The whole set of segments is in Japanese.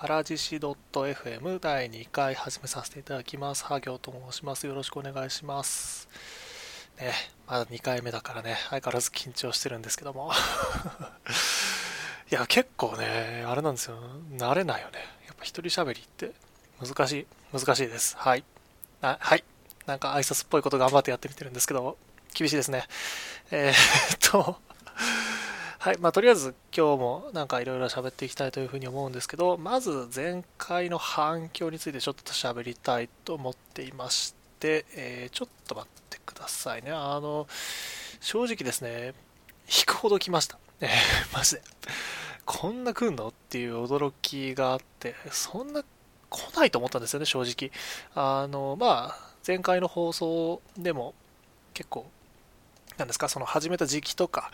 からじし .fm 第2回始めさせていただきます。ハ行と申します。よろしくお願いします。ね、まだ2回目だからね、相変わらず緊張してるんですけども。いや、結構ね、あれなんですよ。慣れないよね。やっぱ一人喋りって難しい、難しいです。はい。あはい。なんか挨拶っぽいこと頑張ってやってみてるんですけど、厳しいですね。えー、っと、はい、まあ、とりあえず今日もなんかいろいろ喋っていきたいというふうに思うんですけど、まず前回の反響についてちょっと喋りたいと思っていまして、えー、ちょっと待ってくださいね。あの、正直ですね、引くほど来ました。えー、マジで。こんな来んの？っていう驚きがあって、そんな来ないと思ったんですよね、正直。あの、まあ、前回の放送でも結構なんですか、その始めた時期とか、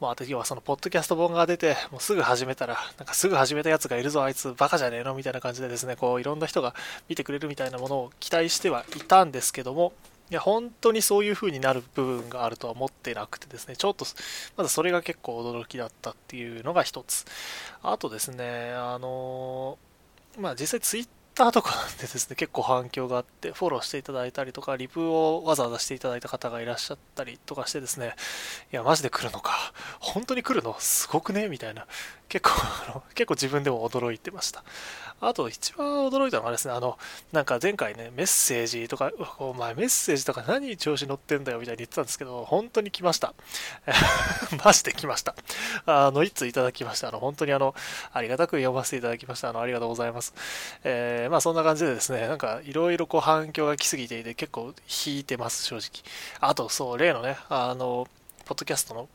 もうあと要はそのポッドキャスト本が出て、もうすぐ始めたら、なんかすぐ始めたやつがいるぞ、あいつバカじゃねえのみたいな感じでですね、こういろんな人が見てくれるみたいなものを期待してはいたんですけども、いや、本当にそういう風になる部分があるとは思ってなくてですね、ちょっと、まずそれが結構驚きだったっていうのが一つ。あとですね、あのまあ実際ツイッターとかでですね、結構反響があって、フォローしていただいたりとか、リプをわざわざしていただいた方がいらっしゃったりとかしてですね、いや、マジで来るのか、本当に来るの？すごくね？みたいな、結構、あの、結構自分でも驚いてました。あと、一番驚いたのはですね、あの、なんか前回ね、メッセージとか、お前メッセージとか何調子乗ってんだよ？みたいに言ってたんですけど、本当に来ました。マジで来ました。あの、いついただきました？あの、本当にあの、ありがたく読ませていただきました。あの、ありがとうございます。えー、まあそんな感じでですね、なんかいろいろこう反響が来すぎていて結構引いてます、正直。あと、そう、例のね、あの、ポッドキャストの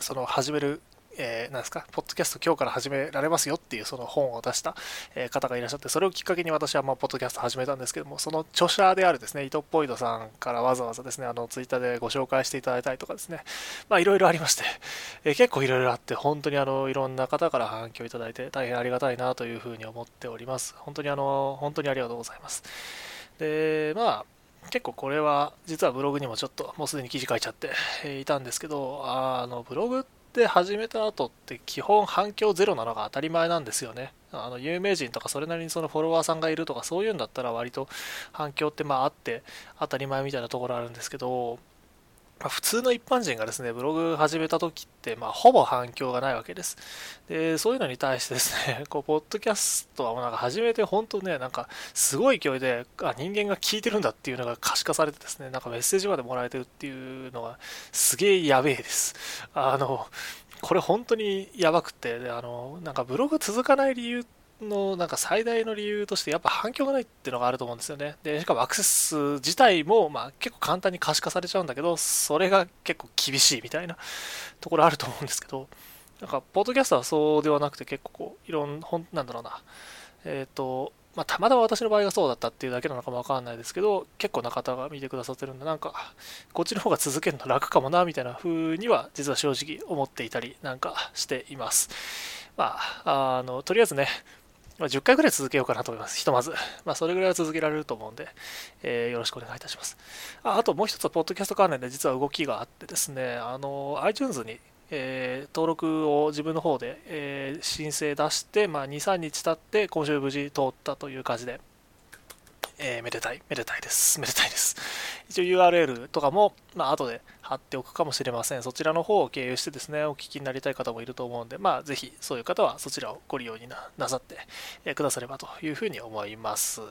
その始めるえー、ですか、ポッドキャスト今日から始められますよっていうその本を出した、え方がいらっしゃって、それをきっかけに私はまあポッドキャスト始めたんですけども、その著者であるですね、伊藤ポイドさんからわざわざですね、あのツイッターでご紹介していただいたりとかですね、まあいろいろありまして、えー、結構いろいろあって、本当にあのいろんな方から反響いただいて、大変ありがたいなというふうに思っております。本当にあの、本当にありがとうございます。で、まあ、結構これは実はブログにもちょっともうすでに記事書いちゃっていたんですけどあのブログっって始めた後って基本反響ゼロなのが当たり前なんですよね。あの有名人とかそれなりにそのフォロワーさんがいるとかそういうんだったら割と反響ってまああって当たり前みたいなところあるんですけどま、普通の一般人がですね、ブログ始めた時って、まあ、ほぼ反響がないわけです。で、そういうのに対してですね、こう、ポッドキャストはもうなんか始めて本当ね、なんか、すごい勢いで、あ、人間が聞いてるんだっていうのが可視化されてですね、なんかメッセージまでもらえてるっていうのが、すげえやべえです。あの、これ本当にやばくて、であの、なんかブログ続かない理由って、のなんか最大の理由としてやっぱ反響がないっていうのがあると思うんですよね。で、しかもアクセス自体もまあ結構簡単に可視化されちゃうんだけど、それが結構厳しいみたいなところあると思うんですけど、なんか、ポッドキャストはそうではなくて結構こう、いろん、ほん、なんだろうな、えっ、ー、と、まあ、たまたま私の場合がそうだったっていうだけなのかもわかんないですけど、結構な方が見てくださってるんで、なんか、こっちの方が続けるの楽かもな、みたいな風には、実は正直思っていたりなんかしています。まあ、あの、とりあえずね、まあ、10回ぐらい続けようかなと思います。ひとまず。まあ、それぐらいは続けられると思うんで、えー、よろしくお願いいたします。ああともう一つ、ポッドキャスト関連で実は動きがあってですね、あの、iTunes に、えー、登録を自分の方で、えー、申請出して、まあ、2、3日経って、今週無事通ったという感じで、えー、めでたい、めでたいです。めでたいです。一応 URL とかも、まあ、後で貼っておくかもしれません。そちらの方を経由してですね、お聞きになりたい方もいると思うんで、まあ、ぜひそういう方はそちらをご利用になさって、くださればというふうに思います。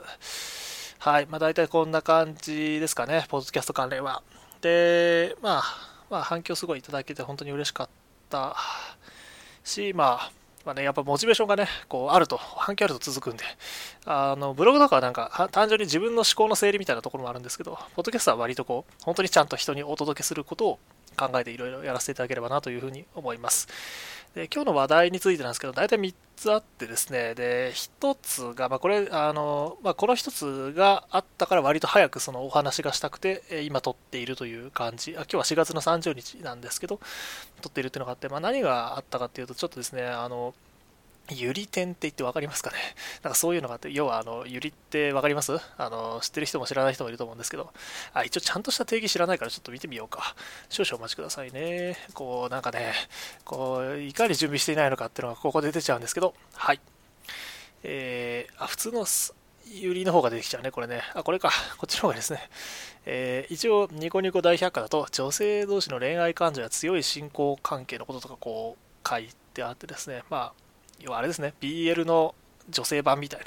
はい。まあ、大体こんな感じですかね、ポッドキャスト関連は。で、まあ、まあ、反響すごいいただけて本当に嬉しかったし、まあ、まあね、やっぱモチベーションがね、こうあると、反響あると続くんで、あの、ブログとかはなんか、単純に自分の思考の整理みたいなところもあるんですけど、ポッドキャストは割とこう、本当にちゃんと人にお届けすることを考えていろいろやらせていただければなというふうに思います。で今日の話題についてなんですけど、大体3つあってですね、で、1つが、まあ、これ、あの、まあ、この1つがあったから割と早くそのお話がしたくて、今撮っているという感じ、あ今日は4月の30日なんですけど、撮っているっていうのがあって、まあ、何があったかっていうと、ちょっとですね、あの、ゆり点って言って分かりますかね？なんかそういうのがあって、要はあの、ゆりって分かります？あの、知ってる人も知らない人もいると思うんですけど、あ、一応ちゃんとした定義知らないからちょっと見てみようか。少々お待ちくださいね。こう、なんかね、こう、いかに準備していないのかっていうのがここで出ちゃうんですけど、はい。えー、あ、普通のユリの方が出てきちゃうね、これね。あ、これか。こっちの方がですね。えー、一応、ニコニコ大百科だと、女性同士の恋愛感情や強い信仰関係のこととかこう書いてあってですね、まあ、要はあれですね、BL の女性版みたいな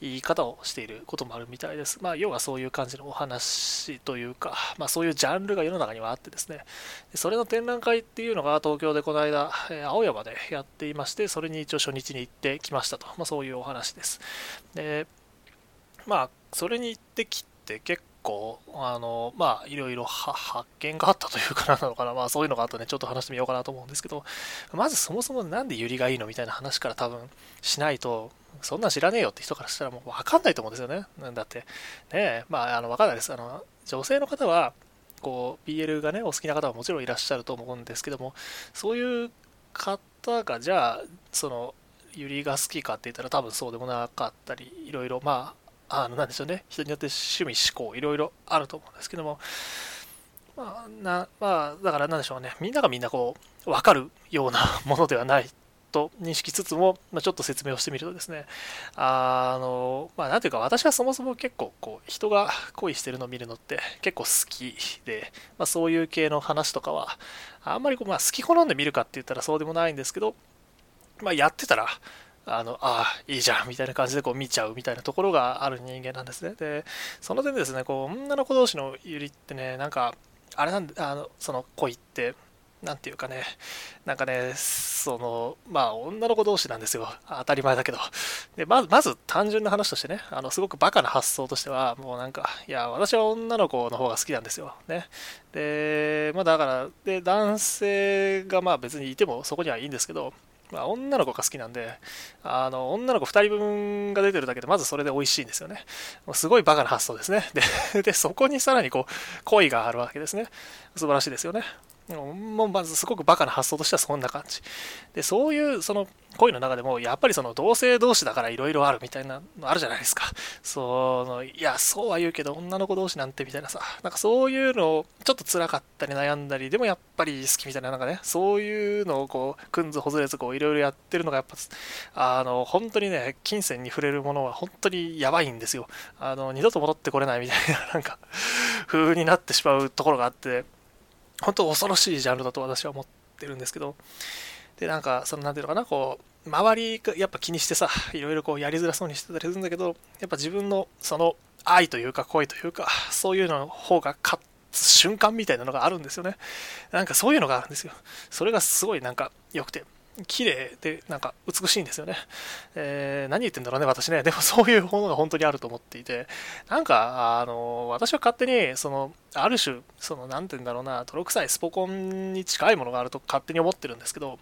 言い方をしていることもあるみたいです。まあ、要はそういう感じのお話というか、まあ、そういうジャンルが世の中にはあってですね、それの展覧会っていうのが東京でこの間、青山でやっていまして、それに一応初日に行ってきましたと、まあ、そういうお話です。で、まあ、それに行ってきて結構、あの、まあ、いろいろ発見があったというかなのかな、まあ、そういうのがあったね、ちょっと話してみようかなと思うんですけど、まずそもそもなんでユリがいいのみたいな話から多分しないと、そんなん知らねえよって人からしたらもう分かんないと思うんですよね。だって、ねえまあ、あの、分かんないです。あの、女性の方は、こう、BL がね、お好きな方はもちろんいらっしゃると思うんですけども、そういう方が、じゃあ、その、ユリが好きかって言ったら多分そうでもなかったり、いろいろ、まあ、あの、なんでしょうね、人によって趣味、思考、いろいろあると思うんですけども、まあ、なまあ、だからなんでしょうね、みんながみんなこう、わかるようなものではないと認識つつも、まあ、ちょっと説明をしてみるとですね、あの、まあ、なんていうか、私はそもそも結構、こう、人が恋してるのを見るのって結構好きで、まあ、そういう系の話とかは、あんまりこう、まあ、好き好んで見るかって言ったらそうでもないんですけど、まあ、やってたら、あの、ああ、いいじゃん、みたいな感じでこう見ちゃうみたいなところがある人間なんですね。で、その点ですね、こう、女の子同士のゆりってね、なんか、あれなんで、あの、その恋って、なんていうかね、なんかね、その、まあ、女の子同士なんですよ。当たり前だけど。で、まず、まず単純な話としてね、あの、すごくバカな発想としては、もうなんか、いや、私は女の子の方が好きなんですよ。ね。で、まあだから、で、男性がまあ別にいてもそこにはいいんですけど、まあ、女の子が好きなんで、あの、女の子2人分が出てるだけで、まずそれで美味しいんですよね。もうすごいバカな発想ですね。で、でそこにさらにこう、恋があるわけですね。素晴らしいですよね。もうまずすごくバカな発想としてはそんな感じ。で、そういうその恋の中でも、やっぱりその同性同士だからいろいろあるみたいなのあるじゃないですか。その、いや、そうは言うけど女の子同士なんてみたいなさ、なんかそういうのをちょっと辛かったり悩んだり、でもやっぱり好きみたいな、なんかね、そういうのをこう、くんずほずれずこういろいろやってるのがやっぱ、あの、本当にね、金銭に触れるものは本当にやばいんですよ。あの、二度と戻ってこれないみたいな、なんか、風になってしまうところがあって、本当恐ろしいジャンルだと私は思ってるんですけど、で、なんか、その、なんていうのかな、こう、周りがやっぱ気にしてさ、いろいろこうやりづらそうにしてたりするんだけど、やっぱ自分のその愛というか恋というか、そういうのの方が勝つ瞬間みたいなのがあるんですよね。なんかそういうのがあるんですよ。それがすごいなんか良くて。綺麗で、なんか美しいんですよね。えー、何言ってんだろうね、私ね。でも そういうものが本当にあると思っていて、なんか、あの、私は勝手に、その、ある種、その、なんて言うんだろうな、泥臭いスポコンに近いものがあると勝手に思ってるんですけど、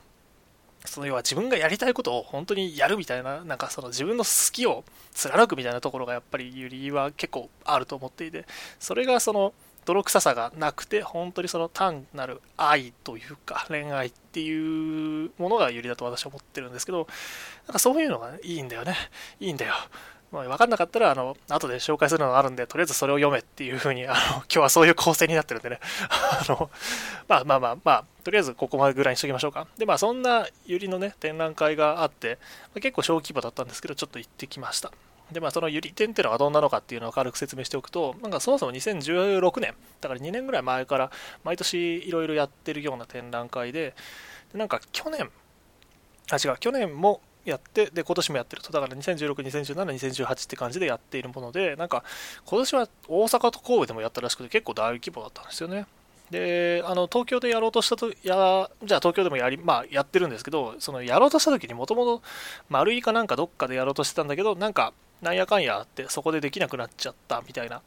その要は自分がやりたいことを本当にやるみたいな、なんかその自分の好きを貫くみたいなところがやっぱりユリは結構あると思っていて、それがその、泥臭さがなくて、本当にその単なる愛というか、恋愛っていうものが有利だと私は思ってるんですけど、なんかそういうのがいいんだよね。いいんだよ。まあ、分かんなかったら、あの、後で紹介するのがあるんで、とりあえずそれを読めっていうふうに、あの、今日はそういう構成になってるんでね。あの、まあまあまあまあ、とりあえずここまでぐらいにしときましょうか。で、まあそんなゆりのね、展覧会があって、まあ、結構小規模だったんですけど、ちょっと行ってきました。で、まあ、そのゆり店っていうのがどんなのかっていうのを軽く説明しておくと、なんかそもそも2016年、だから2年ぐらい前から毎年いろいろやってるような展覧会で、でなんか去年、あ、違う、去年もやって、で、今年もやってると。だから2016、2017、2018って感じでやっているもので、なんか今年は大阪と神戸でもやったらしくて結構大規模だったんですよね。で、あの、東京でやろうとしたと、や、じゃあ東京でもやり、まあやってるんですけど、そのやろうとした時にもともと丸いかなんかどっかでやろうとしてたんだけど、なんかなんやかんやあってそこでできなくなっちゃったみたいな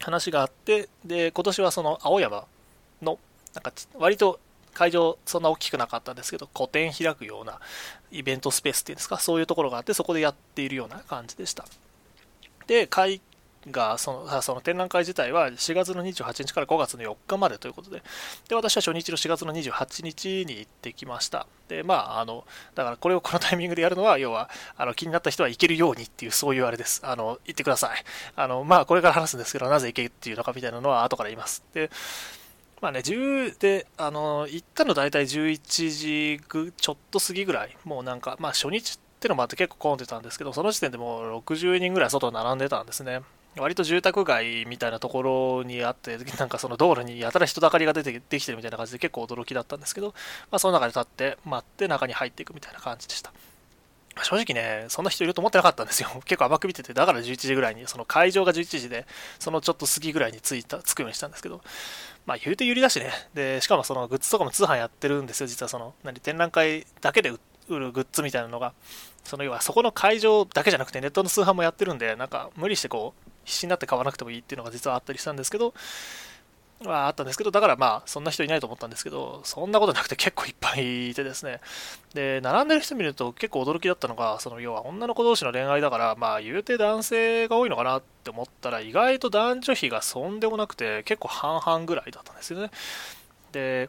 話があってで今年はその青山のなんか割と会場そんな大きくなかったんですけど個展開くようなイベントスペースっていうんですかそういうところがあってそこでやっているような感じでした。で会がそのその展覧会自体は4月の28日から5月の4日までということでで私は初日の4月の28日に行ってきました。でまああのだからこれをこのタイミングでやるのは要はあの気になった人は行けるようにっていうそういうあれです。あの行ってください。あのまあこれから話すんですけどなぜ行けっていうのかみたいなのは後から言います。でまあね、10で、あの、行ったの大体11時ぐちょっと過ぎぐらい、もうなんか、まあ初日ってのもあって結構混んでたんですけど、その時点でもう60人ぐらい外並んでたんですね。割と住宅街みたいなところにあって、なんかその道路にやたら人だかりが出てできてるみたいな感じで結構驚きだったんですけど、まあ、その中で立って待って中に入っていくみたいな感じでした。正直ね、そんな人いると思ってなかったんですよ。結構甘く見てて、だから11時ぐらいに、その会場が11時で、そのちょっと過ぎぐらいに着いた、着くようにしたんですけど、まあ言うて有利だしね。で、しかもそのグッズとかも通販やってるんですよ、実はその、何、展覧会だけで売るグッズみたいなのが、その要はそこの会場だけじゃなくてネットの通販もやってるんで、なんか無理してこう、必死になって買わなくてもいいっていうのが実はあったりしたんですけど、はああったんですけど、だからまあ、そんな人いないと思ったんですけど、そんなことなくて結構いっぱいいてですね。で、並んでる人見ると結構驚きだったのが、その要は女の子同士の恋愛だから、まあ、言うて男性が多いのかなって思ったら、意外と男女比がそんでもなくて、結構半々ぐらいだったんですよね。で、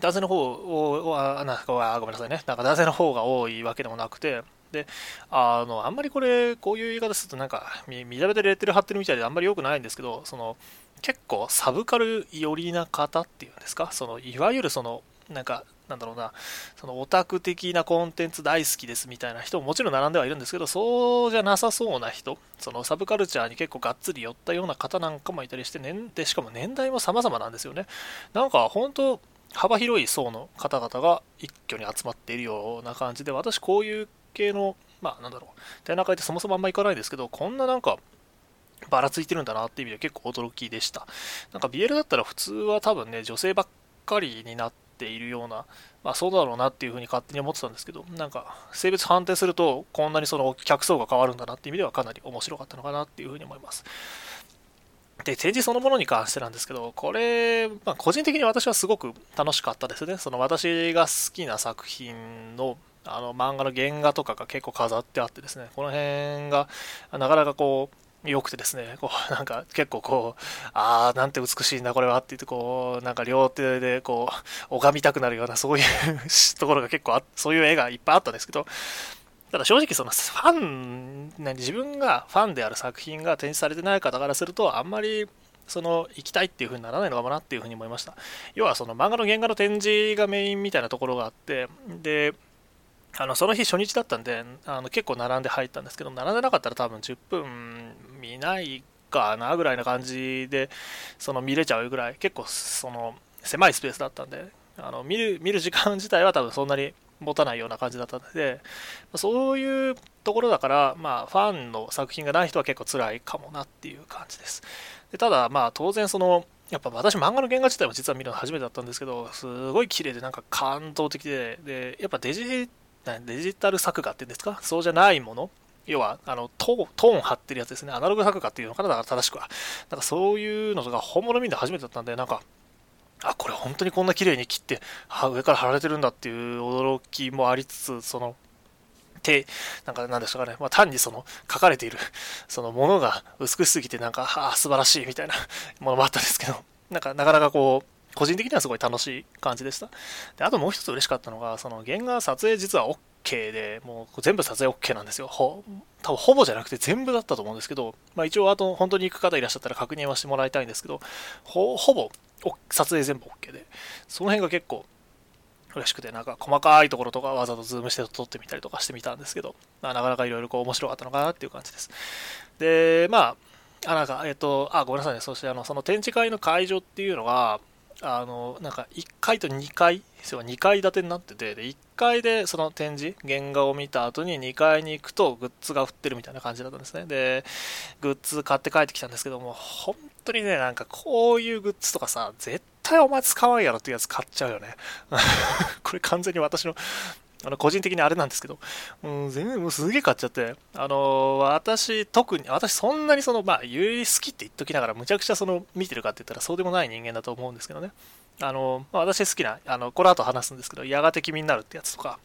男性の方は、なんかごめんなさいね、なんか男性の方が多いわけでもなくて、で、あの、あんまりこれ、こういう言い方すると、なんか、見た目でレッテル貼ってるみたいであんまり良くないんですけど、その、結構サブカル寄りな方っていうんですか、その、いわゆるその、なんか、なんだろうな、そのオタク的なコンテンツ大好きですみたいな人ももちろん並んではいるんですけど、そうじゃなさそうな人、そのサブカルチャーに結構がっつり寄ったような方なんかもいたりして、年でしかも年代も様々なんですよね。なんか本当、幅広い層の方々が一挙に集まっているような感じで、私こういう系の、まあなんだろう、展覧会ってそもそもあんま行かないですけど、こんななんか、ばらついてるんだなっていう意味で結構驚きでした。なんか BL だったら普通は多分ね、女性ばっかりになっているような、まあそうだろうなっていうふうに勝手に思ってたんですけど、なんか性別判定するとこんなにその客層が変わるんだなっていう意味ではかなり面白かったのかなっていうふうに思います。で、展示そのものに関してなんですけど、これ、まあ、個人的に私はすごく楽しかったですね。その私が好きな作品のあの漫画の原画とかが結構飾ってあってですね、この辺がなかなかこう、良くてですね、こう、なんか結構こう、あー、なんて美しいんだこれはって言って、こう、なんか両手でこう、拝みたくなるような、そういう ところが結構あ、そういう絵がいっぱいあったんですけど、ただ正直そのファン、自分がファンである作品が展示されてない方からすると、あんまりその行きたいっていう風にならないのかもなっていう風に思いました。要はその漫画の原画の展示がメインみたいなところがあって、で、あのその日初日だったんであの結構並んで入ったんですけど並んでなかったら多分10分見ないかなぐらいな感じでその見れちゃうぐらい結構その狭いスペースだったんであの見る見る時間自体は多分そんなに持たないような感じだったのでそういうところだから、まあ、ファンの作品がない人は結構辛いかもなっていう感じです。でただまあ当然そのやっぱ私漫画の原画自体も実は見るの初めてだったんですけどすごい綺麗でなんか感動的ででやっぱデジデジタル作画っていうんですか？そうじゃないもの。要は、あのト、トーン貼ってるやつですね。アナログ作画っていうのかな？だから正しくは。なんかそういうのとか本物見るの初めてだったんで、なんか、あ、これ本当にこんな綺麗に切って、上から貼られてるんだっていう驚きもありつつ、その、手、なんか何でしたかね、まあ、単にその書かれている、そのものが美しすぎて、なんか、ああ、素晴らしいみたいなものもあったんですけど、なんかなかなかこう、個人的にはすごい楽しい感じでした。であともう一つ嬉しかったのが、その原画撮影実は OK で、もう全部撮影 OK なんですよ。ほ多分ほぼじゃなくて全部だったと思うんですけど、まあ、一応あと本当に行く方いらっしゃったら確認はしてもらいたいんですけど、ほぼ撮影全部 OK で、その辺が結構嬉しくて、なんか細かいところとかわざとズームして撮ってみたりとかしてみたんですけど、まあ、なかなかいろいろこう面白かったのかなっていう感じです。で、まあ、あ、なんか、えっと、あ、ごめんなさいね。そして、あの、その展示会の会場っていうのが、あのなんか1階と2階そう2階建てになっててで1階でその展示原画を見た後に2階に行くとグッズが売ってるみたいな感じだったんですね。でグッズ買って帰ってきたんですけども本当にねなんかこういうグッズとかさ絶対お前使わんやろっていうやつ買っちゃうよね。これ完全に私のあの個人的にあれなんですけど、もう全然もうすげえ買っちゃって、あの私、特に、私そんなにその、まあ、有好きって言っときながら、むちゃくちゃその、見てるかって言ったらそうでもない人間だと思うんですけどね。あの、まあ、私好きな、あの、この後話すんですけど、やがて君になるってやつとか、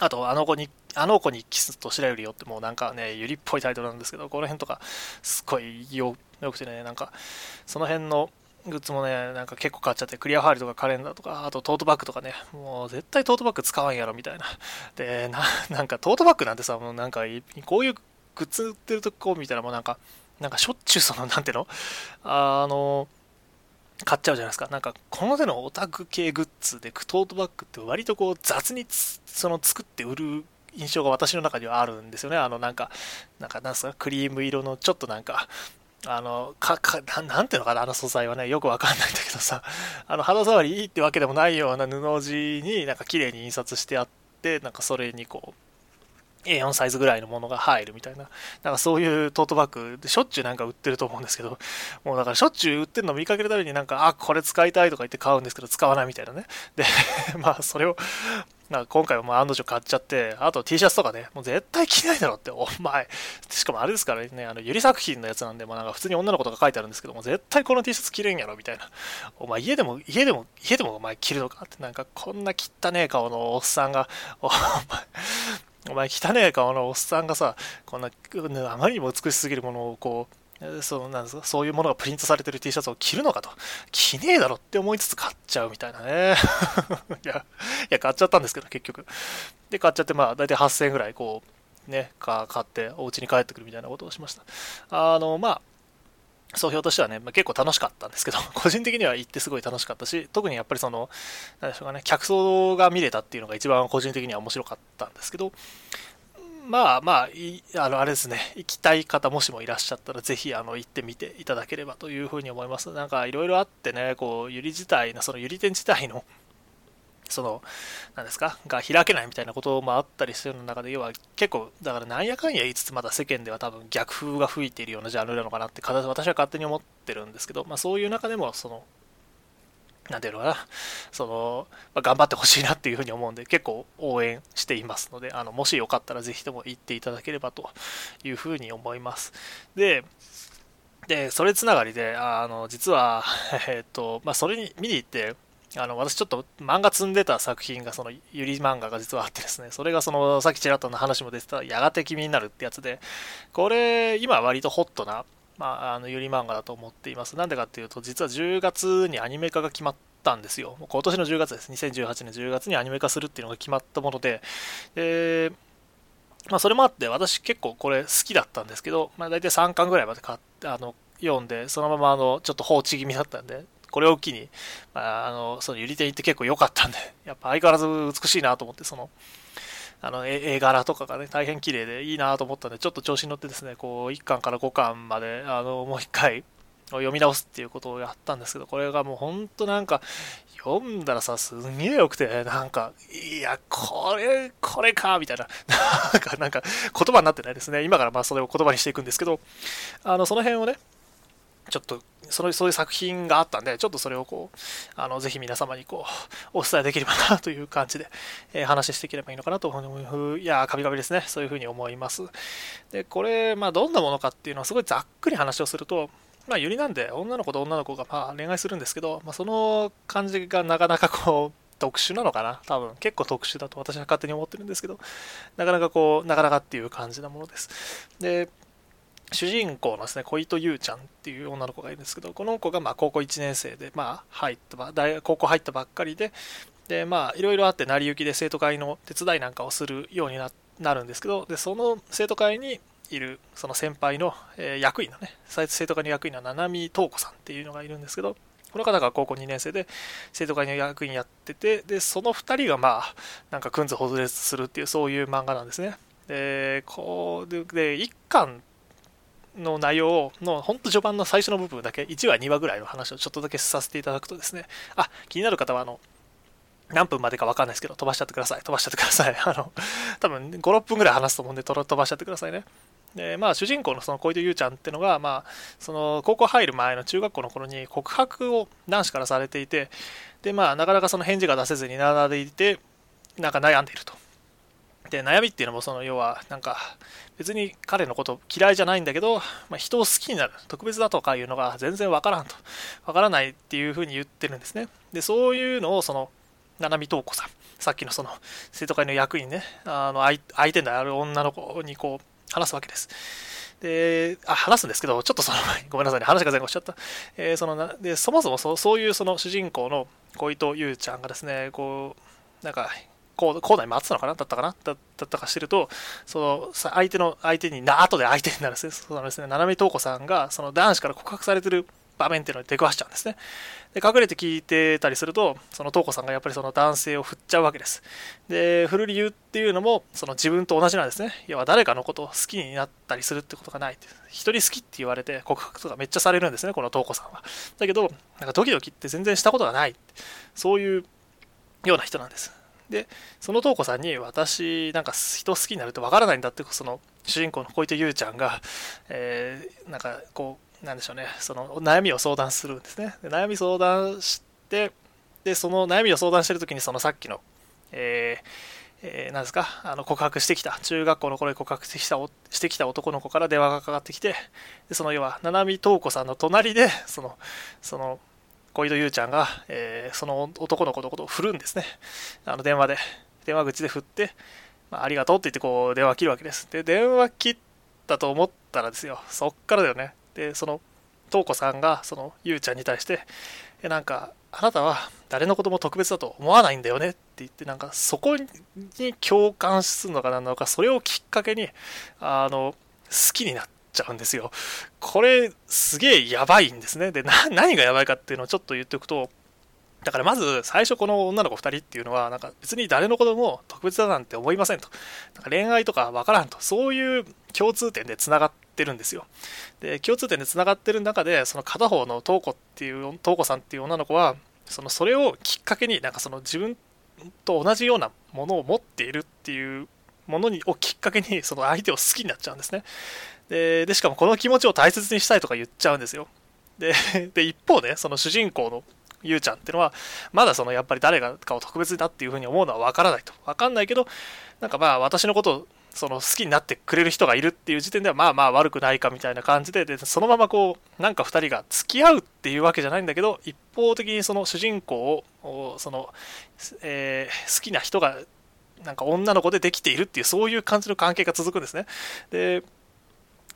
あと、あの子に、あの子にキスと白百合よってもうなんかね、ゆりっぽいタイトルなんですけど、この辺とか、すっごいよよくてね、なんか、その辺の、グッズもね、なんか結構買っちゃって、クリアファイルとかカレンダーとか、あとトートバッグとかね、もう絶対トートバッグ使わんやろみたいな。で、ななんかトートバッグなんてさ、もうなんかこういうグッズ売ってるとこ見たらもうなんか、なんかしょっちゅうその、なんていうの？あの、買っちゃうじゃないですか。なんか、この手のオタク系グッズで、トートバッグって割とこう雑にその作って売る印象が私の中にはあるんですよね。あの、なんか、なんか、なんすか、クリーム色のちょっとなんか、あの、か、かな、んていうのかな、あの素材はね、よくわかんないんだけどさ、あの、肌触りいいってわけでもないような布地になんか綺麗に印刷してあって、なんかそれにこう、A4 サイズぐらいのものが入るみたいな、なんかそういうトートバッグでしょっちゅうなんか売ってると思うんですけど、もうだからしょっちゅう売ってるのを見かけるたびになんか、あ、これ使いたいとか言って買うんですけど、使わないみたいなね。で、まあそれを、なんか今回はもう案の定買っちゃって、あと T シャツとかね、もう絶対着ないだろって、お前。しかもあれですからね、あの、ゆり作品のやつなんで、まあなんか普通に女の子とか書いてあるんですけども、絶対この T シャツ着れんやろ、みたいな。お前家でも、家でも、家でもお前着るのかって、なんかこんな汚ねえ顔のおっさんが、お前、お前汚ねえ顔のおっさんがさ、こんな、あまりにも美しすぎるものをこう、そのなんですかそういうものがプリントされてる T シャツを着るのかと。着ねえだろって思いつつ買っちゃうみたいなね。いや、いや、買っちゃったんですけど、結局。で、買っちゃって、まあ、だいたい8000円ぐらい、こう、ね、買って、お家に帰ってくるみたいなことをしました。あの、まあ、総評としてはね、ま、結構楽しかったんですけど、個人的には行ってすごい楽しかったし、特にやっぱりその、なんでしょうかね、客層が見れたっていうのが一番個人的には面白かったんですけど、まあまあ、いあのあれですね、行きたい方もしもいらっしゃったら、ぜひあの行ってみていただければというふうに思います。なんかいろいろあってね、こう、ゆり自体の、そのゆり店自体のその、なんですか、が開けないみたいなこともあったりする中で、要は結構、だからなんやかんや言いつつ、まだ世間では多分逆風が吹いているようなジャンルなのかなって、私は勝手に思ってるんですけど、まあそういう中でも、その、なんていうのかな、その、まあ、頑張ってほしいなっていうふうに思うんで、結構応援していますので、あの、もしよかったらぜひとも行っていただければというふうに思います。で、で、それつながりで、あの、実は、えっと、まあ、それに見に行って、あの、私ちょっと漫画積んでた作品が、その、ゆり漫画が実はあってですね、それがその、さっきちらっとの話も出てた、やがて君になるってやつで、これ、今割とホットな、まあ、あの、ゆり漫画だと思っています。なんでかっていうと、実は10月にアニメ化が決まったんですよ。もう今年の10月です。2018年10月にアニメ化するっていうのが決まったもので、で、まあ、それもあって、私結構これ好きだったんですけど、まあ、大体3巻ぐらいまで買ってあの読んで、そのままあのちょっと放置気味だったんで、これを機に、まあ、あの、そのゆり店行って結構良かったんで、やっぱ相変わらず美しいなと思って、その、あの、絵柄とかがね、大変綺麗でいいなと思ったんで、ちょっと調子に乗ってですね、こう、1巻から5巻まで、あの、もう1回、読み直すっていうことをやったんですけど、これがもうほんとなんか、読んだらさ、すんげえ良くて、なんか、いや、これ、これか、みたいな、なんか、なんか、言葉になってないですね。今からまあそれを言葉にしていくんですけど、あの、その辺をね、ちょっとそのそういう作品があったんで、ちょっとそれをこう、あのぜひ皆様にこう、お伝えできればなという感じで、えー、話していければいいのかなと思う、いや、カビカビですね。そういうふうに思います。で、これ、まあ、どんなものかっていうのは、すごいざっくり話をすると、まあ、ゆりなんで、女の子と女の子がまあ恋愛するんですけど、まあ、その感じがなかなかこう、特殊なのかな？多分結構特殊だと私は勝手に思ってるんですけどなかなかこうなかなかっていう感じなものですで主人公のですね、小糸優ちゃんっていう女の子がいるんですけど、この子がま高校1年生で、まあ、入ったば大高校入ったばっかりで、で、まあ、いろいろあって成り行きで生徒会の手伝いなんかをするようになるんですけど、で、その生徒会にいる、その先輩の、えー、役員のね、生徒会の役員の七海東子さんっていうのがいるんですけど、この方が高校2年生で生徒会の役員やってて、で、その2人がまあ、なんかくんずほずれするっていう、そういう漫画なんですね。で、こう、で、1巻の内容の本当序盤の最初の部分だけ1話2話ぐらいの話をちょっとだけさせていただくとですね。あ気になる方はあの何分までか分かんないですけど飛ばしちゃってください。飛ばしちゃってください。あの多分56分ぐらい話すと思うんで飛ばしちゃってくださいね。でまあ主人公のその小糸優ちゃんってのがまあその高校入る前の中学校の頃に告白を男子からされていてでまあなかなかその返事が出せずに並んでいてなんか悩んでいると。で悩みっていうのもその要はなんか別に彼のこと嫌いじゃないんだけど、まあ、人を好きになる。特別だとかいうのが全然わからんと。わからないっていうふうに言ってるんですね。でそういうのをその七海東子さん。さっきのその生徒会の役員ねあの相手である女の子にこう話すわけです。で、あ、話すんですけど、ちょっとその、ごめんなさいね、話が前後しちゃった。えー、そのでそもそもそそういうその主人公の小糸優ちゃんがですね、こう、なんか、こう、校内待ってたのかな？だったかな？だったかしてると、その、相手の、相手にな、後で相手になるんですね、そうなんですね、七海東子さんが、その男子から告白されてる場面っていうのに出くわしちゃうんですね。で、隠れて聞いてたりすると、その東子さんがやっぱりその男性を振っちゃうわけです。で、振る理由っていうのも、その自分と同じなんですね。要は誰かのことを好きになったりするってことがない。一人好きって言われて告白とかめっちゃされるんですね、この東子さんは。だけど、なんかドキドキって全然したことがない。そういうような人なんです。で、その東子さんに私、なんか人好きになるってわからないんだって、その主人公の小池優ちゃんが、えー、なんかこう、なんでしょうね、その悩みを相談するんですね。で悩み相談して、で、その悩みを相談してるときに、そのさっきの、えー、えー、なんですか、あの告白してきた、中学校の頃に告白してきたしてきた男の子から電話がかかってきて、でその要は、七海東子さんの隣で、その、その、小井戸優ちゃんが、えー、その男の子のことを振るんですね。あの電話で、電話口で振って、まあ、ありがとうって言ってこう電話切るわけです。で、電話切ったと思ったらですよ、そっからだよね。で、その、東子さんが、その、ゆうちゃんに対して、え、なんか、あなたは誰のことも特別だと思わないんだよねって言って、なんか、そこに共感するのかなのか、それをきっかけに、あの、好きになっちゃうんですよ。これ、すげえやばいんですね。で、何がやばいかっていうのをちょっと言っておくと、だからまず最初この女の子2人っていうのはなんか別に誰のことも特別だなんて思いませんと。なんか恋愛とかわからんと。そういう共通点で繋がってるんですよ。で、共通点で繋がってる中で、その片方の東子っていう、東子さんっていう女の子は、そのそれをきっかけになんかその自分と同じようなものを持っているっていうものにをきっかけにその相手を好きになっちゃうんですね。で、でしかもこの気持ちを大切にしたいとか言っちゃうんですよ。で、で一方で、その主人公のゆうちゃんっていうのは、まだそのやっぱり誰かを特別だっていうふうに思うのはわからないと。わかんないけど、なんかまあ私のことをその好きになってくれる人がいるっていう時点ではまあまあ悪くないかみたいな感じで、でそのままこう、なんか2人が付き合うっていうわけじゃないんだけど、一方的にその主人公を、その、えー、好きな人が、なんか女の子でできているっていう、そういう感じの関係が続くんですね。で、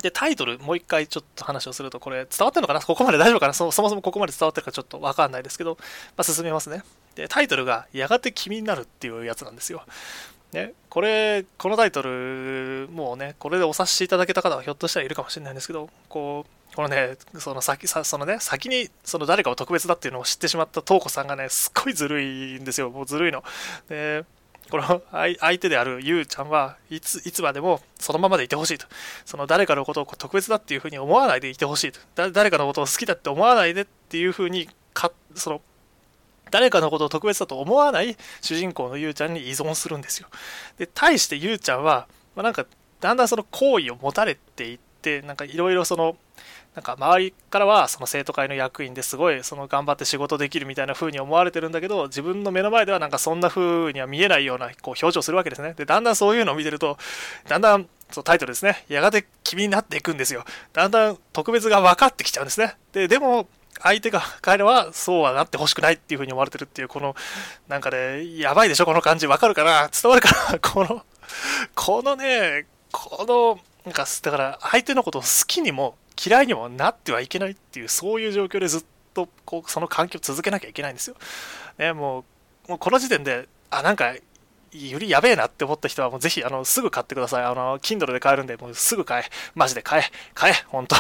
で、タイトル、もう一回ちょっと話をすると、これ伝わってるのかな？ここまで大丈夫かな？そそもそもここまで伝わってるかちょっとわかんないですけど、まあ、進めますね。で、タイトルが、やがて君になるっていうやつなんですよ。ね、これ、このタイトル、もうね、これでお察しいただけた方はひょっとしたらいるかもしれないんですけど、こう、このね、その先、そのね、先にその誰かを特別だっていうのを知ってしまった東子さんがね、すっごいずるいんですよ。もうずるいの。で、この相手であるゆうちゃんはいついつまでもそのままでいてほしいと。その誰かのことを特別だっていうふうに思わないでいてほしいと。誰かのことを好きだって思わないでっていうふうにか、その、誰かのことを特別だと思わない主人公のゆうちゃんに依存するんですよ。で、対してゆうちゃんは、まあ、なんか、だんだんその好意を持たれていって、なんかいろいろその、なんか周りからはその生徒会の役員ですごいその頑張って仕事できるみたいな風に思われてるんだけど自分の目の前ではなんかそんな風には見えないようなこう表情するわけですね。でだんだんそういうのを見てるとだんだんそうタイトルですね。やがて君になっていくんですよ。だんだん特別が分かってきちゃうんですね。ででも相手が彼はそうはなってほしくないっていう風に思われてるっていうこのなんかねやばいでしょこの感じ。わかるかな？伝わるかな？このこのねこのなんかだから相手のことを好きにも嫌いにもなってはいけないっていう、そういう状況でずっとこうその環境を続けなきゃいけないんですよ。ね、もう、もうこの時点で、あ、なんか、よりやべえなって思った人はもうぜひ、あの、すぐ買ってください。あの、Kindle で買えるんで、もうすぐ買え。マジで買え。買え。本当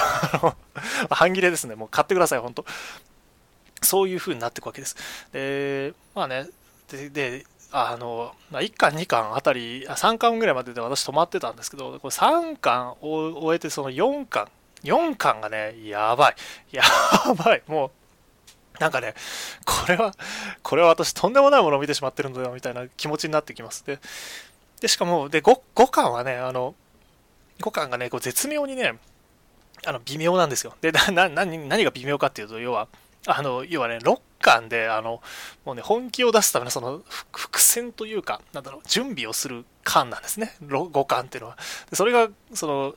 半切れですね。もう買ってください。本当そういう風になっていくわけです。で、まあね、で、であの、まあ1巻、2巻あたり、3巻ぐらいまでで私止まってたんですけど、これ3巻を終えて、その4巻4巻がね、やばい。やばい。もう、なんかね、これは、これは私とんでもないものを見てしまってるんだよ、みたいな気持ちになってきます。で、でしかも、で5、5巻はね、あの、5巻がね、こう絶妙にね、あの、微妙なんですよ。で、な、な、何が微妙かっていうと、要は、あの、要はね、6巻で、あの、もうね、本気を出すためのその伏線というか、なんだろう、準備をする巻なんですね。5巻っていうのは。それが、その、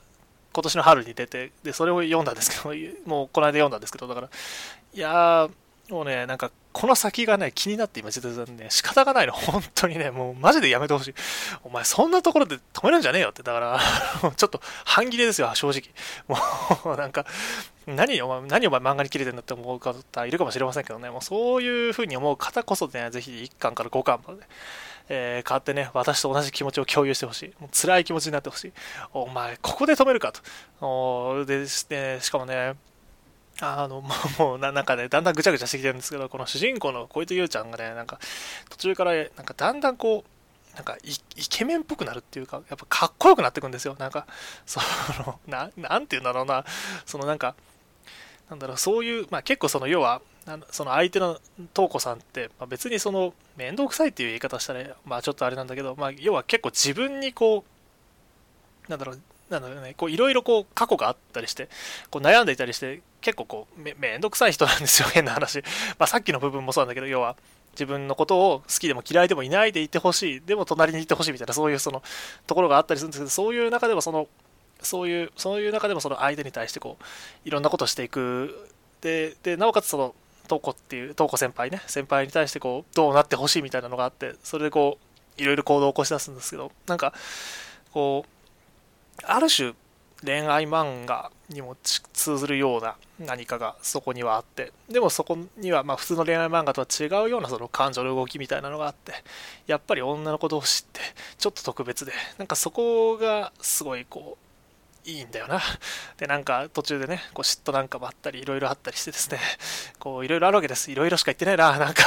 今年の春に出て、で、それを読んだんですけど、もうこの間読んだんですけど、だから、いやー、もうね、なんか、この先がね、気になって今、実はね、仕方がないの、本当にね、もうマジでやめてほしい。お前、そんなところで止めるんじゃねえよって、だから、ちょっと半切れですよ、正直。もう、なんか、何お前、何お前漫画に切れてんだって思う方いるかもしれませんけどね、もうそういう風に思う方こそね、ぜひ1巻から5巻まで、えー、買ってね、私と同じ気持ちを共有してほしい。もう辛い気持ちになってほしい。お前、ここで止めるかと。おで、ね、しかもね、あの、もう、なんかね、だんだんぐちゃぐちゃしてきてるんですけど、この主人公の小池優ちゃんがね、なんか、途中から、なんかだんだんこう、なんかイケメンっぽくなるっていうか、やっぱかっこよくなってくんですよ。なんか、その、ななんて言うんだろうな、そのなんか、なんだろう、そういう、まあ結構その、要は、その相手の瞳子さんって、まあ、別にその、面倒くさいっていう言い方したら、まあちょっとあれなんだけど、まあ要は結構自分にこう、なんだろう、なんだろうね、こういろいろこう過去があったりして、こう悩んでいたりして、結構こうめめんどくさい人なんですよ、変な話。まあ、さっきの部分もそうなんだけど、要は自分のことを好きでも嫌いでもいないでいてほしい、でも隣にいてほしいみたいな、そういうそのところがあったりするんですけど、そういう中でもその、そういう、そういう中でもその相手に対してこう、いろんなことをしていく。で、でなおかつその、トコっていう、トコ先輩ね、先輩に対してこう、どうなってほしいみたいなのがあって、それでこう、いろいろ行動を起こし出すんですけど、なんか、こう、ある種、恋愛漫画にも通ずるような何かがそこにはあってでもそこにはま普通の恋愛漫画とは違うようなその感情の動きみたいなのがあってやっぱり女の子同士ってちょっと特別でなんかそこがすごいこういいんだよな。で、なんか途中でね、こう嫉妬なんかもあったり、いろいろあったりしてですね、こういろいろあるわけです。いろいろしか言ってないな。なんか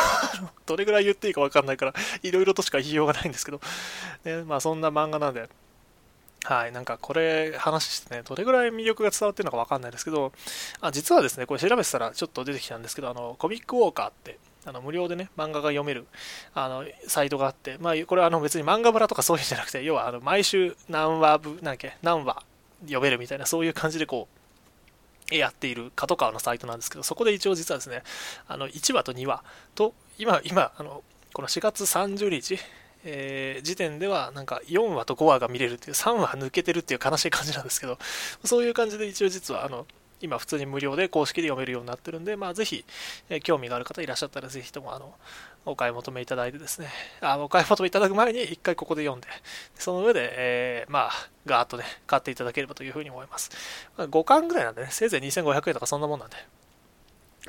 どれぐらい言っていいかわかんないから、いろいろとしか言いようがないんですけど、ね、まあそんな漫画なんで、はい、なんかこれ話してね、どれぐらい魅力が伝わってるのかわかんないですけど、あ実はですね、これ調べてたらちょっと出てきたんですけど、あのコミックウォーカーって、あの無料でね、漫画が読めるあのサイトがあって、まあ、これはあの別に漫画村とかそういうんじゃなくて、要はあの毎週何話部、なんけ、何話読めるみたいな、そういう感じでこう、やっている角川のサイトなんですけど、そこで一応実はですね、あの1話と2話と、今、今、あのこの4月30日、えー、時点ではなんか4話と5話が見れるっていう3話抜けてるっていう悲しい感じなんですけど そういう感じで一応実はあの今普通に無料で公式で読めるようになってるんで、まあ、ぜひ、えー、興味がある方いらっしゃったらぜひともあのお買い求めいただいてですね。あお買い求めいただく前に一回ここで読んでその上で、えー、まあガーッとね買っていただければというふうに思います、まあ、5巻ぐらいなんでねせいぜい2500円とかそんなもんなんで。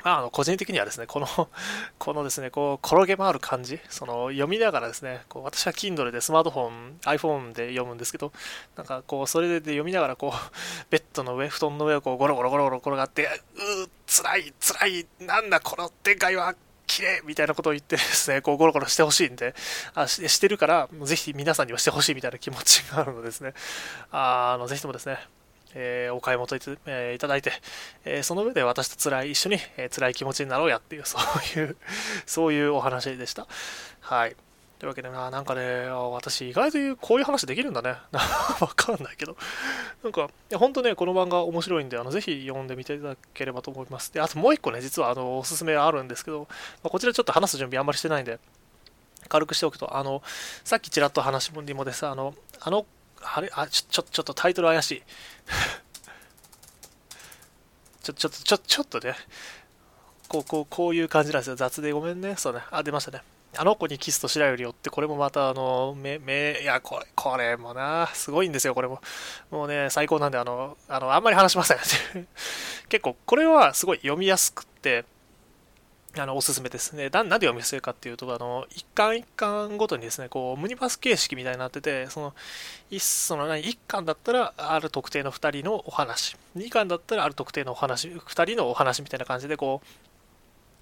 あの個人的にはですね、この、このですね、こう、転げ回る感じ、その、読みながらですね、こう私は Kindle でスマートフォン、iPhone で読むんですけど、なんかこう、それで読みながら、こう、ベッドの上、布団の上をこう、ゴロゴロゴロゴロ転がって、うー、辛い、辛い、なんだ、この展開は、綺麗みたいなことを言ってですね、こうゴロゴロしてほしいんで、あししてるから、ぜひ皆さんにはしてほしいみたいな気持ちがあるのですね、あのぜひともですね、えー、お買い求めい,、えー、いただいて、えー、その上で私と辛い、一緒に、えー、辛い気持ちになろうやっていう、そういう、そういうお話でした。はい。というわけでな、なんかね、私意外とこういう話できるんだね。わかんないけど。なんか、ほんとね、この漫画面白いんで、あの、ぜひ読んでみていただければと思います。で、あともう一個ね、実はあの、おすすめあるんですけど、まあ、こちらちょっと話す準備あんまりしてないんで、軽くしておくと、あの、さっきちらっと話にもです、あの、あのあれあ、ちょ、ちょ、ちょっとタイトル怪しい。ちょ、ちょっと、ちょ、ちょっとね、こう、こう、こういう感じなんですよ。雑でごめんね。そうね。あ、出ましたね。あの子にキスと白よりよって、これもまた、あの、め、め、いや、これ、これもな、すごいんですよ、これも。もうね、最高なんで、あの、あの、あんまり話しません。結構、これはすごい読みやすくって、あのおすすめですね。なんで読みやすいかっていうと、あの一巻一巻ごとにですね、こうムニバス形式みたいになってて、その一その何一巻だったらある特定の2人のお話、2巻だったらある特定のお話、2人のお話みたいな感じで、こう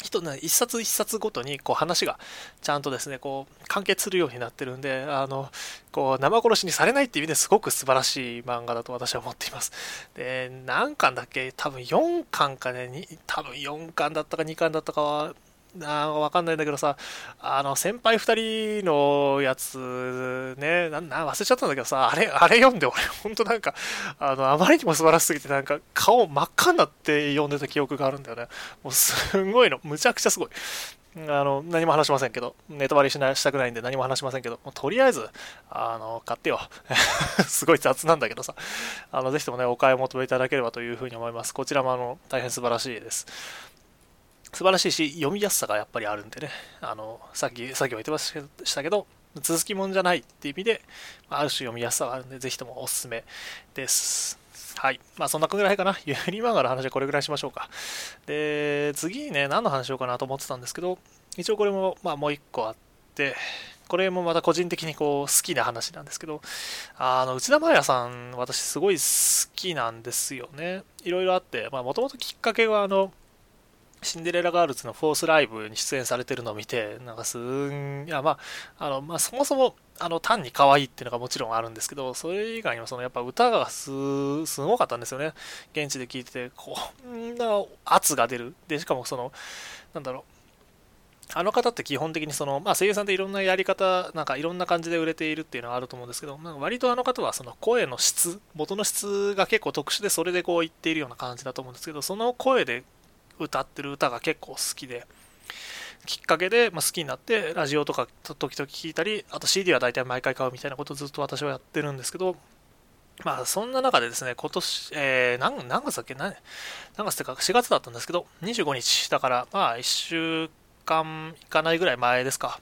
一一冊一冊ごとにこう話がちゃんとですねこう完結するようになってるんであのこう生殺しにされないっていう意味ですごく素晴らしい漫画だと私は思っています。で何巻だっけ？多分4巻かね多分4巻だったか2巻だったかはあわかんないんだけどさ、あの、先輩2人のやつ、ね、な、な、忘れちゃったんだけどさ、あれ、あれ読んで俺、ほんとなんか、あの、あまりにも素晴らしすぎて、なんか、顔真っ赤になって読んでた記憶があるんだよね。もうすんごいの、むちゃくちゃすごい。あの、何も話しませんけど、ネタバレしなしたくないんで何も話しませんけど、とりあえず、あの、買ってよ。すごい雑なんだけどさ、あの、ぜひともね、お買い求めいただければというふうに思います。こちらもあの、大変素晴らしいです。素晴らしいし、読みやすさがやっぱりあるんでね、あの、さっき、さっきも言ってましたけど、続きもんじゃないっていう意味で、ある種読みやすさがあるんで、ぜひともおすすめです。はい。まあそんなぐらいかな。ユニ漫画の話はこれぐらいしましょうか。で、次にね、何の話しようかなと思ってたんですけど、一応これも、まあもう一個あって、これもまた個人的にこう好きな話なんですけど、あの、内田真礼さん、私すごい好きなんですよね。いろいろあって、まあもともときっかけはあの、シンデレラガールズのフォースライブに出演されてるのを見て、なんかすん、いやまあ、あの、まあそもそも、あの、単に可愛いっていうのがもちろんあるんですけど、それ以外にもそのやっぱ歌がす、すごかったんですよね。現地で聴いてて、こんな圧が出る。で、しかもその、なんだろう、あの方って基本的にその、まあ、声優さんっていろんなやり方、なんかいろんな感じで売れているっていうのはあると思うんですけど、なんか割とあの方はその声の質、元の質が結構特殊で、それでこう言っているような感じだと思うんですけど、その声で歌ってる歌が結構好きで、きっかけで、ま好きになって、ラジオとか時々聞いたり、あと CD は大体毎回買うみたいなことをずっと私はやってるんですけど、まあそんな中でですね、今年、えー、何月だっけ？何何月ってか4月だったんですけど、25日だから、まあ1週間いかないぐらい前ですか。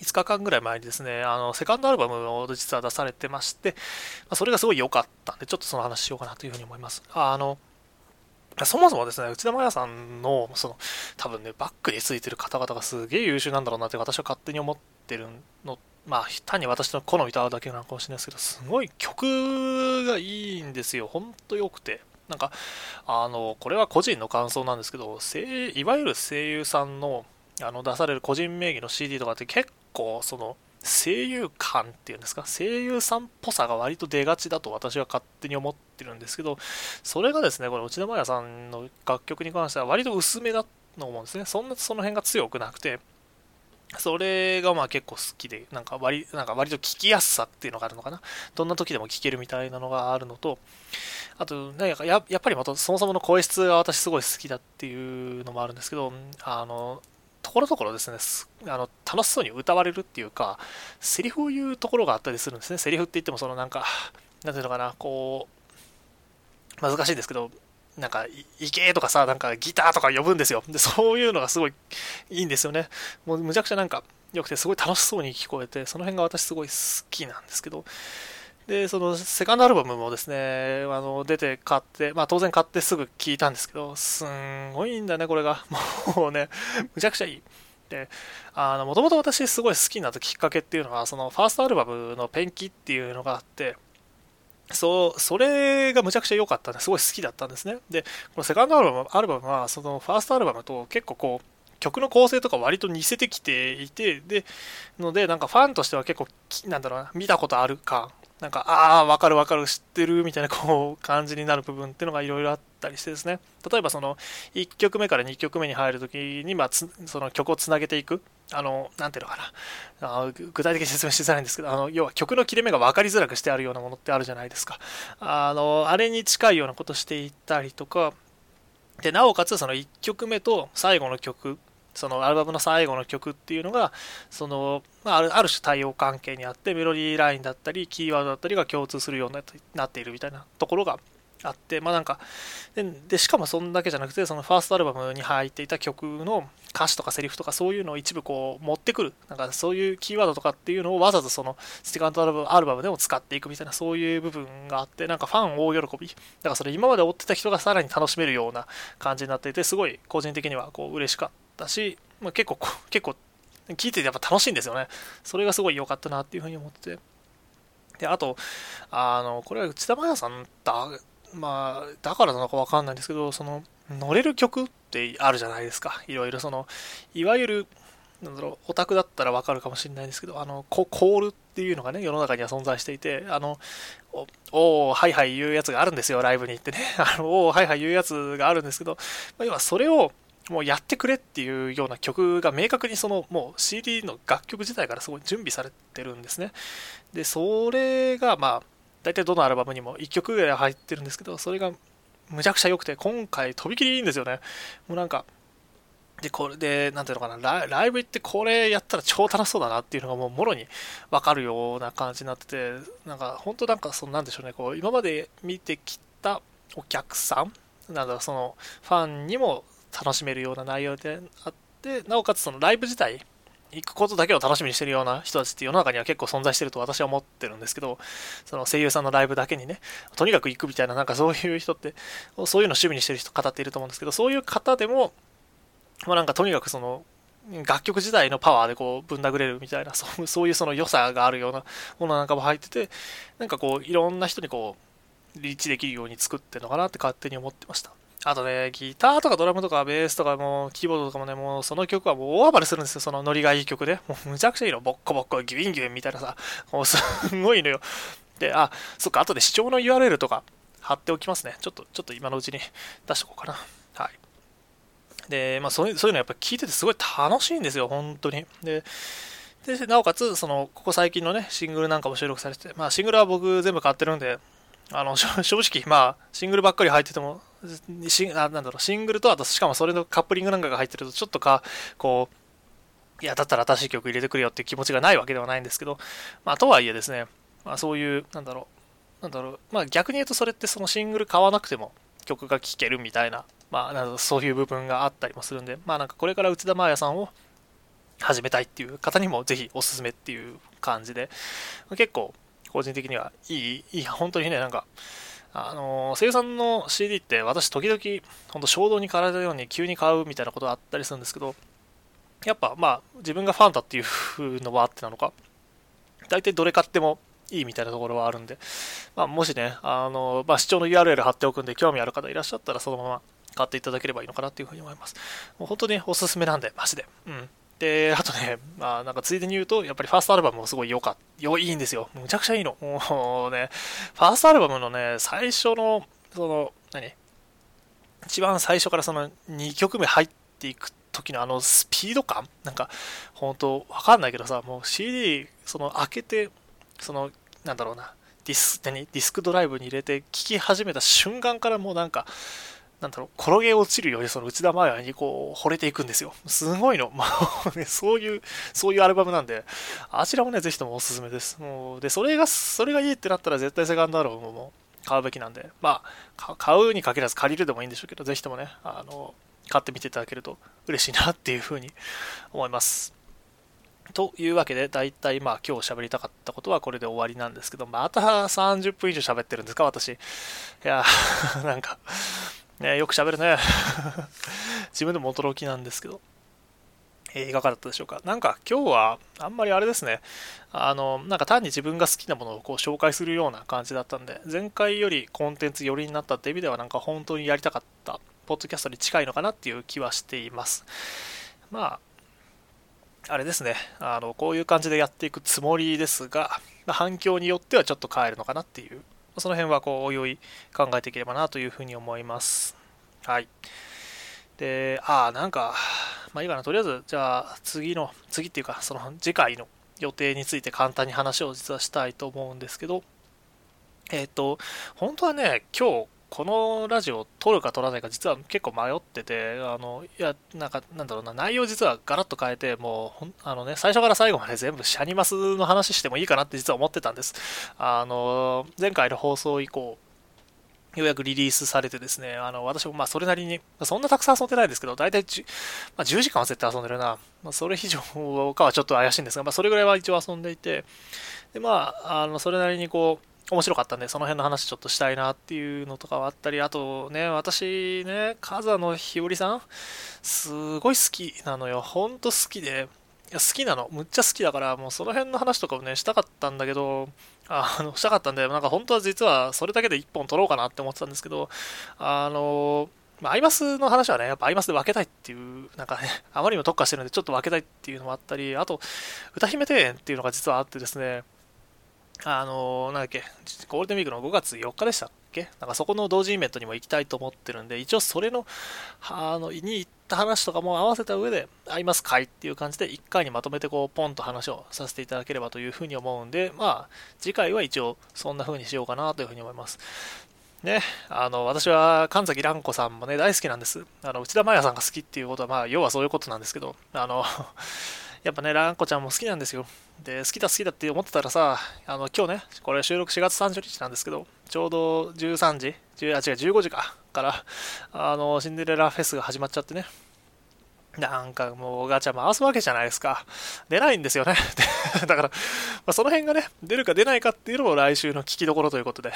5日間ぐらい前にですね、あの、セカンドアルバムを実は出されてまして、まそれがすごい良かったんで、ちょっとその話しようかなというふうに思います。あの、そもそもですね、内田真礼さんの、その、多分ね、バックについてる方々がすげえ優秀なんだろうなって私は勝手に思ってるの、まあ、単に私の好みと合うだけなのかもしれないですけど、すごい曲がいいんですよ。ほんと良くて。なんか、あの、これは個人の感想なんですけど、いわゆる声優さんのあの出される個人名義の CD とかって結構、その、声優感っていうんですか、声優さんっぽさが割と出がちだと私は勝手に思ってるんですけど、それがですね、これ内田真礼さんの楽曲に関しては割と薄めだと思うんですね。そんなその辺が強くなくて、それがまあ結構好きで、なんか割なんか割と聞きやすさっていうのがあるのかな？どんな時でも聞けるみたいなのがあるのと、あと、なんかややっぱりまたそもそもの声質が私すごい好きだっていうのもあるんですけど、あの、ところどころですね、あの楽しそうに歌われるっていうか、セリフを言うところがあったりするんですね。セリフって言っても、そのなんか、なんていうのかな、こう、難しいですけど、なんか、いけとかさ、なんかギターとか呼ぶんですよ。で、そういうのがすごいいいんですよね。もうむちゃくちゃなんか良くて、すごい楽しそうに聞こえて、その辺が私すごい好きなんですけど、で、そのセカンドアルバムもですね、あの出て買って、まあ当然買ってすぐ聴いたんですけど、すんごいんだね、これが。もうね、むちゃくちゃいい。で、あの、もともと私すごい好きになったきっかけっていうのは、そのファーストアルバムのペンキっていうのがあって、そう、それがむちゃくちゃ良かったんですごい好きだったんですね。で、このセカンドアルバムアルバムは、そのファーストアルバムと結構こう、曲の構成とか割と似せてきていて、で、ので、なんかファンとしては結構、なんだろうな、見たことある感なんか、ああ、わかるわかる、知ってる、みたいなこう感じになる部分っていうのがいろいろあったりしてですね。例えばその、1曲目から2曲目に入るときに、まあ、その曲をつなげていく。あの、なんていうのかな。あ具体的に説明しづらいんですけど、あの、要は曲の切れ目が分かりづらくしてあるようなものってあるじゃないですか。あの、あれに近いようなことしていったりとか、で、なおかつその1曲目と最後の曲そのアルバムの最後の曲っていうのが、その、まあ、るある種対応関係にあって、メロディーラインだったり、キーワードだったりが共通するようになっているみたいなところがあって、まあなんか、でしかもそんだけじゃなくて、そのファーストアルバムに入っていた曲の歌詞とかセリフとかそういうのを一部こう持ってくる、なんかそういうキーワードとかっていうのをわざわざそのセカンドアルアルバムでも使っていくみたいなそういう部分があって、なんかファン大喜び。だからそれ今まで追ってた人がさらに楽しめるような感じになっていて、すごい個人的にはこう嬉しかったし、まあ、結構、結構、聞いててやっぱ楽しいんですよね。それがすごい良かったなっていうふうに思ってて。で、あと、あの、これは内田真也さんだ、まあ、だからなのかわかんないんですけど、その、乗れる曲ってあるじゃないですか。いろいろその、いわゆる、なんだろう、オタクだったらわかるかもしれないんですけど、あの、コールっていうのがね、世の中には存在していて、あの、おおはいはい言うやつがあるんですよ、ライブに行ってね。あの、おおはいはい言うやつがあるんですけど、まあ、要はそれを、もうやってくれっていうような曲が明確にそのもう CD の楽曲自体からすごい準備されてるんですね。で、それがまあ、大体どのアルバムにも1曲ぐらい入ってるんですけど、それがむちゃくちゃ良くて、今回とびきりいいんですよね。もうなんか、で、これで、なんていうのかなラ、イブ行ってこれやったら超楽しそうだなっていうのがもうもろにわかるような感じになってて、なんか本当なんかそのなんでしょうね、こう今まで見てきたお客さんなんだろ、そのファンにも楽しめるような内容であって、なおかつそのライブ自体、行くことだけを楽しみにしてるような人たちって世の中には結構存在してると私は思ってるんですけど、その声優さんのライブだけにね、とにかく行くみたいな、なんかそういう人って、そういうの趣味にしてる人、方っていると思うんですけど、そういう方でも、まあ、なんかとにかくその、楽曲自体のパワーでこうぶん殴れるみたいなそうそういうその良さがあるようなものなんかも入っててなんかこういろんな人にこうリーチできるように作ってるのかなって勝手に思ってました。あとねギターとかドラムとかベースとかもキーボードとかもねもうその曲はもう大暴れするんですよ。そのノリがいい曲で。もうむちゃくちゃいいの。ボッコボッコギュインギュインみたいなさ。もうすごいのよ。であそっか。後で視聴の URL とか貼っておきますね。ちょっとちょっと今のうちに出しておこうかな。はい。で、まあそういうそういうのやっぱ聞いててすごい楽しいんですよ、本当に。で、でなおかつ、その、ここ最近のね、シングルなんかも収録されてて、まあシングルは僕全部買ってるんで、あの、正直、まあ、シングルばっかり入ってても、シンなんだろう、シングルと、あと、しかもそれのカップリングなんかが入ってると、ちょっとか、こう、いや、だったら新しい曲入れてくれよっていう気持ちがないわけではないんですけど、まあ、とはいえですね、まあ、そういう、なんだろう、なんだろう、まあ、逆に言うとそれってそのシングル買わなくても曲が聴けるみたいなまあ、なそういう部分があったりもするんで、まあなんかこれから内田真彩さんを始めたいっていう方にもぜひおすすめっていう感じで、結構個人的にはいい、いい、本当にね、なんか、あの声優さんの CD って私時々、本当衝動に駆られたように急に買うみたいなことがあったりするんですけど、やっぱまあ自分がファンだっていうのはあってなのか、大体どれ買ってもいいみたいなところはあるんで、まあ、もしね、あの、まあ、視聴の URL 貼っておくんで興味ある方いらっしゃったらそのまま買っていただければいいのかなっていうふうに思います。もう本当におすすめなんで、マジで。うん。で、あとね、まあなんかついでに言うと、やっぱりファーストアルバムもすごい良かった。よ、いいんですよ。むちゃくちゃいいの。もうね、ファーストアルバムのね、最初の、その、何？一番最初からその2曲目入っていく時のあのスピード感？なんか、本当わかんないけどさ、もう CD、その開けて、その、なんだろうな、ディス、何？ディスクドライブに入れて聴き始めた瞬間からもうなんか、なんだろう、転げ落ちるようにその内田真彩にこう、惚れていくんですよ。すごいの。まあ、ね、そういう、そういうアルバムなんで、あちらもね、ぜひともおすすめです。もう、で、それが、それがいいってなったら絶対セカンドアルバムも買うべきなんで、まあ、買うに限らず借りるでもいいんでしょうけど、ぜひともね、あの、買ってみていただけると嬉しいなっていうふうに思います。というわけで、だいたいまあ今日喋りたかったことはこれで終わりなんですけど、また30分以上喋ってるんですか、私。いやー、なんか、ね、よく喋るね。自分でも驚きなんですけど。えー、いかがだったでしょうか。なんか今日はあんまりあれですね。あの、なんか単に自分が好きなものをこう紹介するような感じだったんで、前回よりコンテンツ寄りになったって意味ではなんか本当にやりたかったポッドキャストに近いのかなっていう気はしています。まあ、あれですね。あの、こういう感じでやっていくつもりですが、反響によってはちょっと変えるのかなっていうその辺はこうおいおい考えていければなというふうに思います。はい。で、ああ、なんか、まあいいかな。とりあえず、じゃあ次の、次っていうか、その次回の予定について簡単に話を実はしたいと思うんですけど、えっ、ー、と、本当はね、今日このラジオを撮るか撮らないか実は結構迷ってて、あの、いや、なんか、なんだろうな、内容実はガラッと変えて、もう、あのね、最初から最後まで全部シャニマスの話してもいいかなって実は思ってたんです。あの、前回の放送以降、ようやくリリースされてですね、あの、私もまあそれなりに、そんなたくさん遊んでないんですけど、大体 10,、まあ、10時間は絶対遊んでるな。まあ、それ以上かはちょっと怪しいんですが、まあそれぐらいは一応遊んでいて、で、まあ、あの、それなりにこう、面白かったんで、その辺の話ちょっとしたいなっていうのとかはあったり、あとね、私ね、風野日和さん、すごい好きなのよ。ほんと好きで、いや好きなの。むっちゃ好きだから、もうその辺の話とかをね、したかったんだけど、あの、したかったんで、なんか本当は実はそれだけで1本取ろうかなって思ってたんですけど、あの、まあ、アイマスの話はね、やっぱアイマスで分けたいっていう、なんかね、あまりにも特化してるんで、ちょっと分けたいっていうのもあったり、あと、歌姫庭園っていうのが実はあってですね、あのー、なんだっけ、ゴールデンウィークの5月4日でしたっけ？なんかそこの同時イベントにも行きたいと思ってるんで、一応それの、あの、に行った話とかも合わせた上で、合いますかいっていう感じで、1回にまとめてこう、ポンと話をさせていただければというふうに思うんで、まあ、次回は一応そんな風にしようかなというふうに思います。ね、あの、私は神崎蘭子さんもね、大好きなんです。あの、内田真也さんが好きっていうことは、まあ、要はそういうことなんですけど、あの、やっぱね、蘭子ちゃんも好きなんですよ。で、好きだ好きだって思ってたらさ、あの、今日ね、これ収録4月30日なんですけど、ちょうど13時、10あ、違う、15時か、から、あの、シンデレラフェスが始まっちゃってね。なんかもうガチャ回すわけじゃないですか。出ないんですよね。だから、まあ、その辺がね、出るか出ないかっていうのも来週の聞きどころということで。い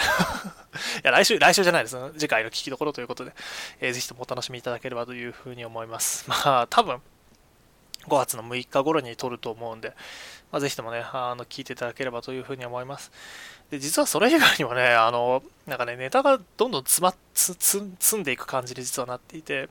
や、来週、来週じゃないです。次回の聞きどころということで、えー、ぜひともお楽しみいただければというふうに思います。まあ、多分、5月の6日頃に撮ると思うんで、まあ、ぜひともね、あの、聞いていただければというふうに思います。で、実はそれ以外にもね、あの、なんかね、ネタがどんどん詰まっ、つ、つ、積んでいく感じで実はなっていて、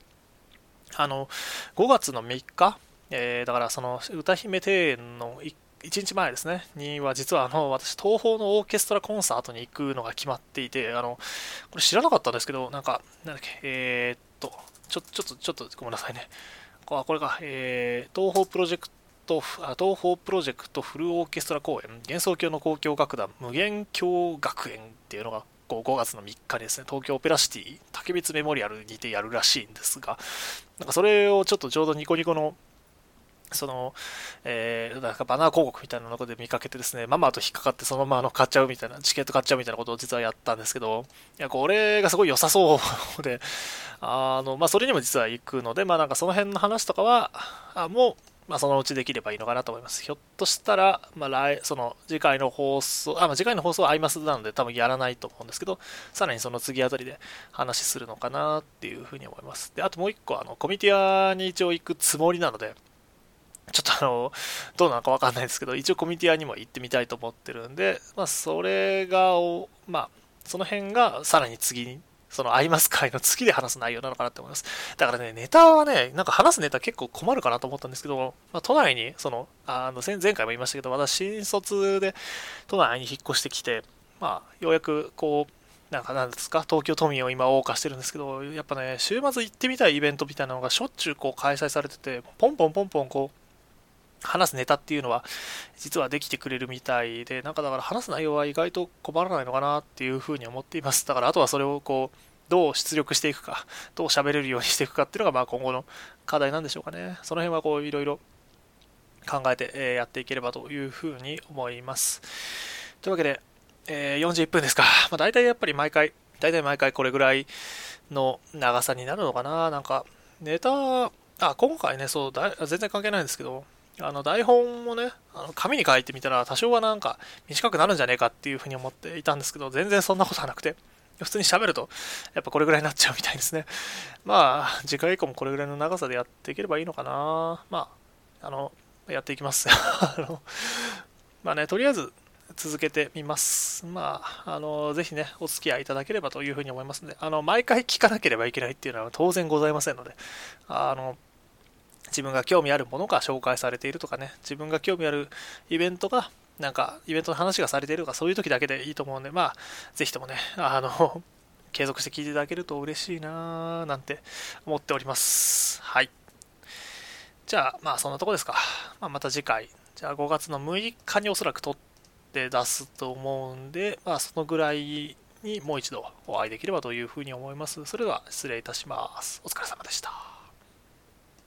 あの、5月の3日、えー、だからその、歌姫庭園の1日前ですね、には実はあの私、東宝のオーケストラコンサートに行くのが決まっていて、あのこれ知らなかったんですけど、なんか、なんだっけ、えー、っと、ちょちょっと、ちょっとごめんなさいね。あこれか、えー、東方プロジェクト、東方プロジェクトフルオーケストラ公演、幻想郷の交響楽団無限郷学園っていうのがこう5月の3日ですね、東京オペラシティ竹光メモリアルにてやるらしいんですが、なんかそれをちょっとちょうどニコニコのその、えー、なんかバナー広告みたいなので見かけてですね、ママと引っかかってそのままあの買っちゃうみたいな、チケット買っちゃうみたいなことを実はやったんですけど、いや、これがすごい良さそうで、あの、まあ、それにも実は行くので、まあ、なんかその辺の話とかは、あもう、まあ、そのうちできればいいのかなと思います。ひょっとしたら、まあ、来、その、次回の放送、あ、まあ、次回の放送はアイマスなので多分やらないと思うんですけど、さらにその次あたりで話するのかなっていうふうに思います。で、あともう一個、あの、コミティアに一応行くつもりなので、ちょっとあの、どうなのかわかんないですけど、一応コミュニティアにも行ってみたいと思ってるんで、まあ、それが、まあ、その辺がさらに次に、そのアイマス会の次で話す内容なのかなって思います。だからね、ネタはね、なんか話すネタ結構困るかなと思ったんですけど、まあ、都内に、その、あの、前回も言いましたけど、私、新卒で都内に引っ越してきて、まあ、ようやくこう、なんかなんですか、東京都民を今謳歌してるんですけど、やっぱね、週末行ってみたいイベントみたいなのがしょっちゅうこう開催されてて、ポンポンポンポンこう、話すネタっていうのは実はできてくれるみたいで、なんかだから話す内容は意外と困らないのかなっていうふうに思っています。だからあとはそれをこう、どう出力していくか、どう喋れるようにしていくかっていうのがまあ今後の課題なんでしょうかね。その辺はこういろいろ考えて、やっていければというふうに思います。というわけで、えー、41分ですか。まあ、大体やっぱり毎回、大体毎回これぐらいの長さになるのかな。なんか、ネタ、あ、今回ね、そう、だ全然関係ないんですけど、あの台本もね、あの紙に書いてみたら多少はなんか短くなるんじゃねえかっていうふうに思っていたんですけど、全然そんなことはなくて、普通に喋るとやっぱこれぐらいになっちゃうみたいですね。まあ、次回以降もこれぐらいの長さでやっていければいいのかな。まあ、あの、やっていきます。あのまあね、とりあえず続けてみます。まあ、あの、ぜひね、お付き合いいただければというふうに思いますので、あの、毎回聞かなければいけないっていうのは当然ございませんので、あの、自分が興味あるものが紹介されているとかね、自分が興味あるイベントが、なんか、イベントの話がされているとか、そういう時だけでいいと思うんで、まあ、ぜひともね、あの、継続して聞いていただけると嬉しいなぁ、なんて思っております。はい。じゃあ、まあ、そんなとこですか。まあ、また次回。じゃあ、5月の6日におそらく撮って出すと思うんで、まあ、そのぐらいにもう一度お会いできればというふうに思います。それでは、失礼いたします。お疲れ様でした。